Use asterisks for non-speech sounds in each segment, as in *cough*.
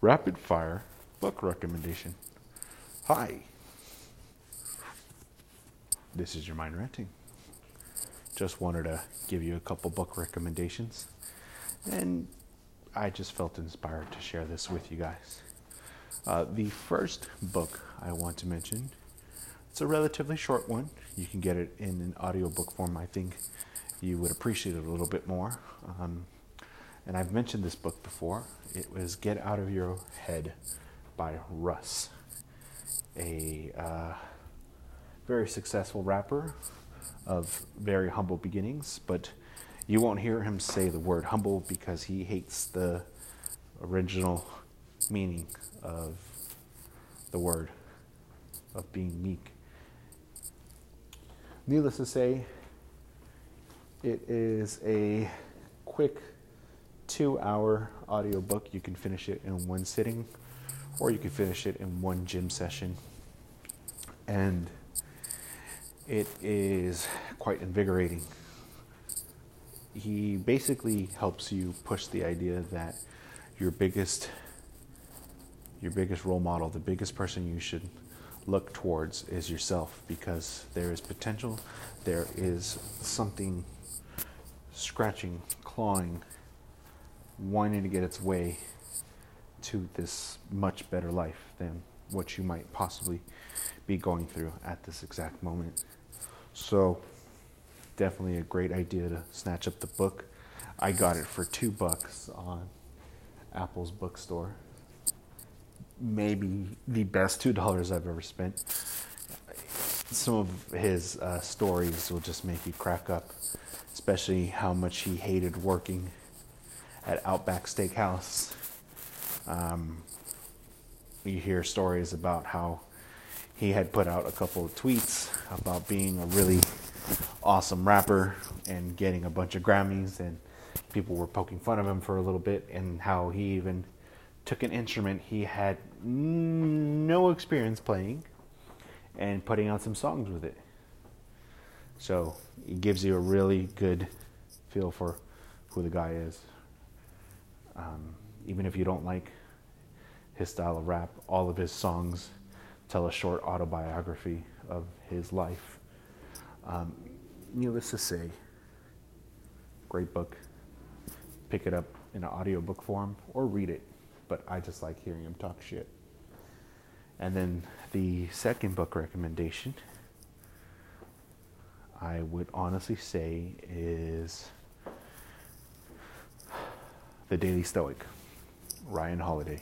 rapid fire book recommendation. Hi, this is your mind ranting. Just wanted to give you a couple book recommendations, and I just felt inspired to share this with you guys. Uh, the first book I want to mention, it's a relatively short one. You can get it in an audiobook form. I think you would appreciate it a little bit more. Um, and I've mentioned this book before. It was Get Out of Your Head by Russ, a uh, very successful rapper of very humble beginnings, but you won't hear him say the word humble because he hates the original meaning of the word of being meek. Needless to say, it is a quick two hour audiobook. You can finish it in one sitting, or you can finish it in one gym session. And it is quite invigorating. He basically helps you push the idea that your biggest your biggest role model, the biggest person you should look towards is yourself because there is potential, there is something scratching, clawing, wanting to get its way to this much better life than what you might possibly be going through at this exact moment. So, definitely a great idea to snatch up the book. I got it for two bucks on Apple's bookstore. Maybe the best two dollars I've ever spent. Some of his uh, stories will just make you crack up, especially how much he hated working at Outback Steakhouse. Um, you hear stories about how he had put out a couple of tweets about being a really awesome rapper and getting a bunch of Grammys, and people were poking fun of him for a little bit, and how he even took an instrument he had no experience playing and putting out some songs with it. So it gives you a really good feel for who the guy is. Um, even if you don't like his style of rap, all of his songs tell a short autobiography of his life. Um, needless to say, great book. Pick it up in an audiobook form or read it, but I just like hearing him talk shit. And then the second book recommendation, I would honestly say, is The Daily Stoic, Ryan Holiday.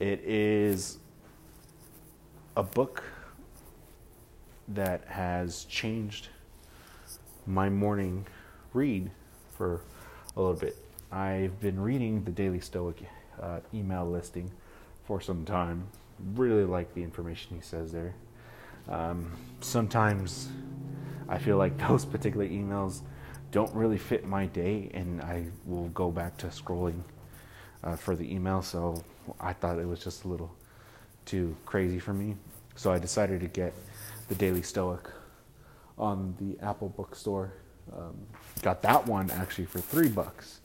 It is a book that has changed my morning read for a little bit. I've been reading the Daily Stoic uh, email listing for some time. Really like the information he says there. Um, sometimes I feel like *laughs* those particular emails don't really fit my day, and I will go back to scrolling uh, for the email. So I thought it was just a little too crazy for me. So I decided to get the Daily Stoic on the Apple Bookstore. Um, got that one actually for three bucks.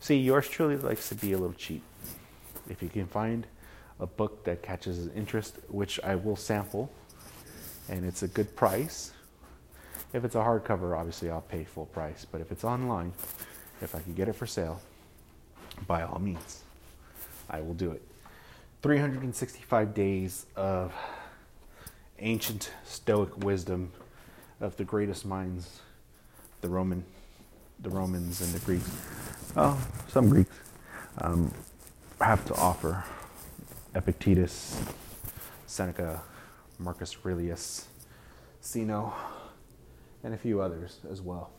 See, yours truly likes to be a little cheap. If you can find a book that catches his interest, which I will sample, and it's a good price. If it's a hardcover, obviously I'll pay full price. But if it's online, if I can get it for sale, by all means, I will do it. 365 days of ancient Stoic wisdom of the greatest minds, the Roman, the Romans and the Greeks. Oh, some Greeks um, have to offer Epictetus, Seneca, Marcus Aurelius, Zeno, and a few others as well.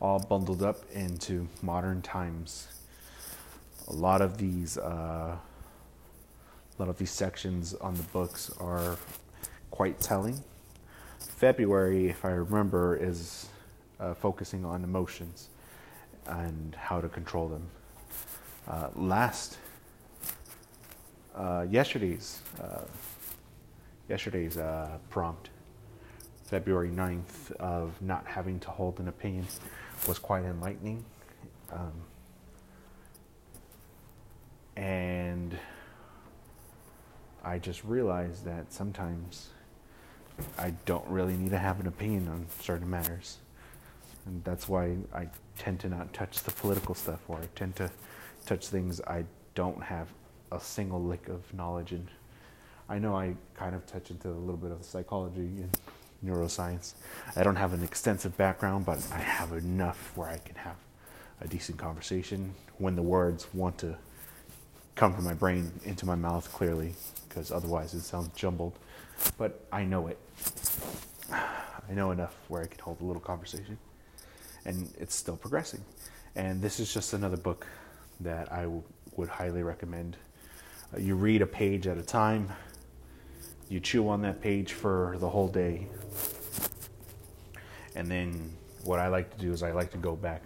All bundled up into modern times. A lot of these uh, a lot of these sections on the books are quite telling. February, if I remember, is uh, focusing on emotions and how to control them. Uh, last, uh, yesterday's, uh, yesterday's uh, prompt, February 9th, of not having to hold an opinion was quite enlightening. Um, And I just realized that sometimes I don't really need to have an opinion on certain matters. And that's why I tend to not touch the political stuff, or I tend to touch things I don't have a single lick of knowledge in. I know I kind of touch into a little bit of psychology and neuroscience. I don't have an extensive background, but I have enough where I can have a decent conversation when the words want to come from my brain into my mouth clearly, because otherwise it sounds jumbled. But I know it. *sighs* I know enough where I can hold a little conversation, and it's still progressing. And this is just another book that I w- would highly recommend. Uh, you read a page at a time. You chew on that page for the whole day. And then what I like to do is I like to go back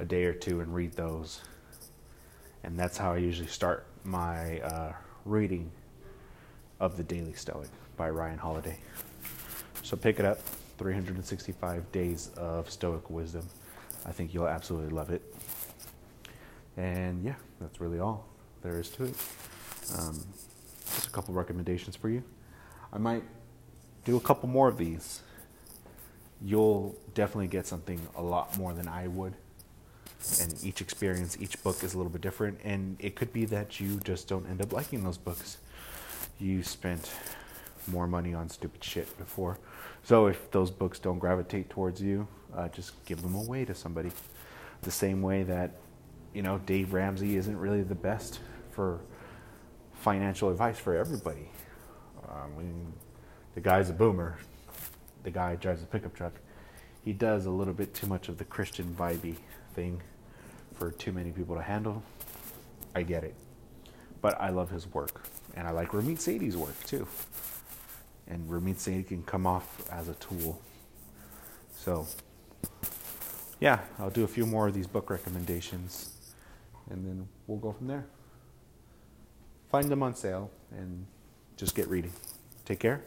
a day or two and read those. And that's how I usually start my uh, reading of The Daily Stoic by Ryan Holiday. So pick it up 365 Days of Stoic Wisdom. I think you'll absolutely love it. And yeah, that's really all there is to it. Um, just a couple recommendations for you. I might do a couple more of these. You'll definitely get something a lot more than I would. And each experience, each book is a little bit different. And it could be that you just don't end up liking those books. You spent more money on stupid shit before. So if those books don't gravitate towards you, uh, just give them away to somebody. The same way that, you know, Dave Ramsey isn't really the best for financial advice for everybody. Um, I mean, the guy's a boomer. The guy drives a pickup truck. He does a little bit too much of the Christian vibey thing for too many people to handle. I get it. But I love his work. And I like Ramit Sethi's work too. And Ramit Sethi can come off as a tool. So, yeah, I'll do a few more of these book recommendations. And then we'll go from there. Find them on sale and just get reading. Take care.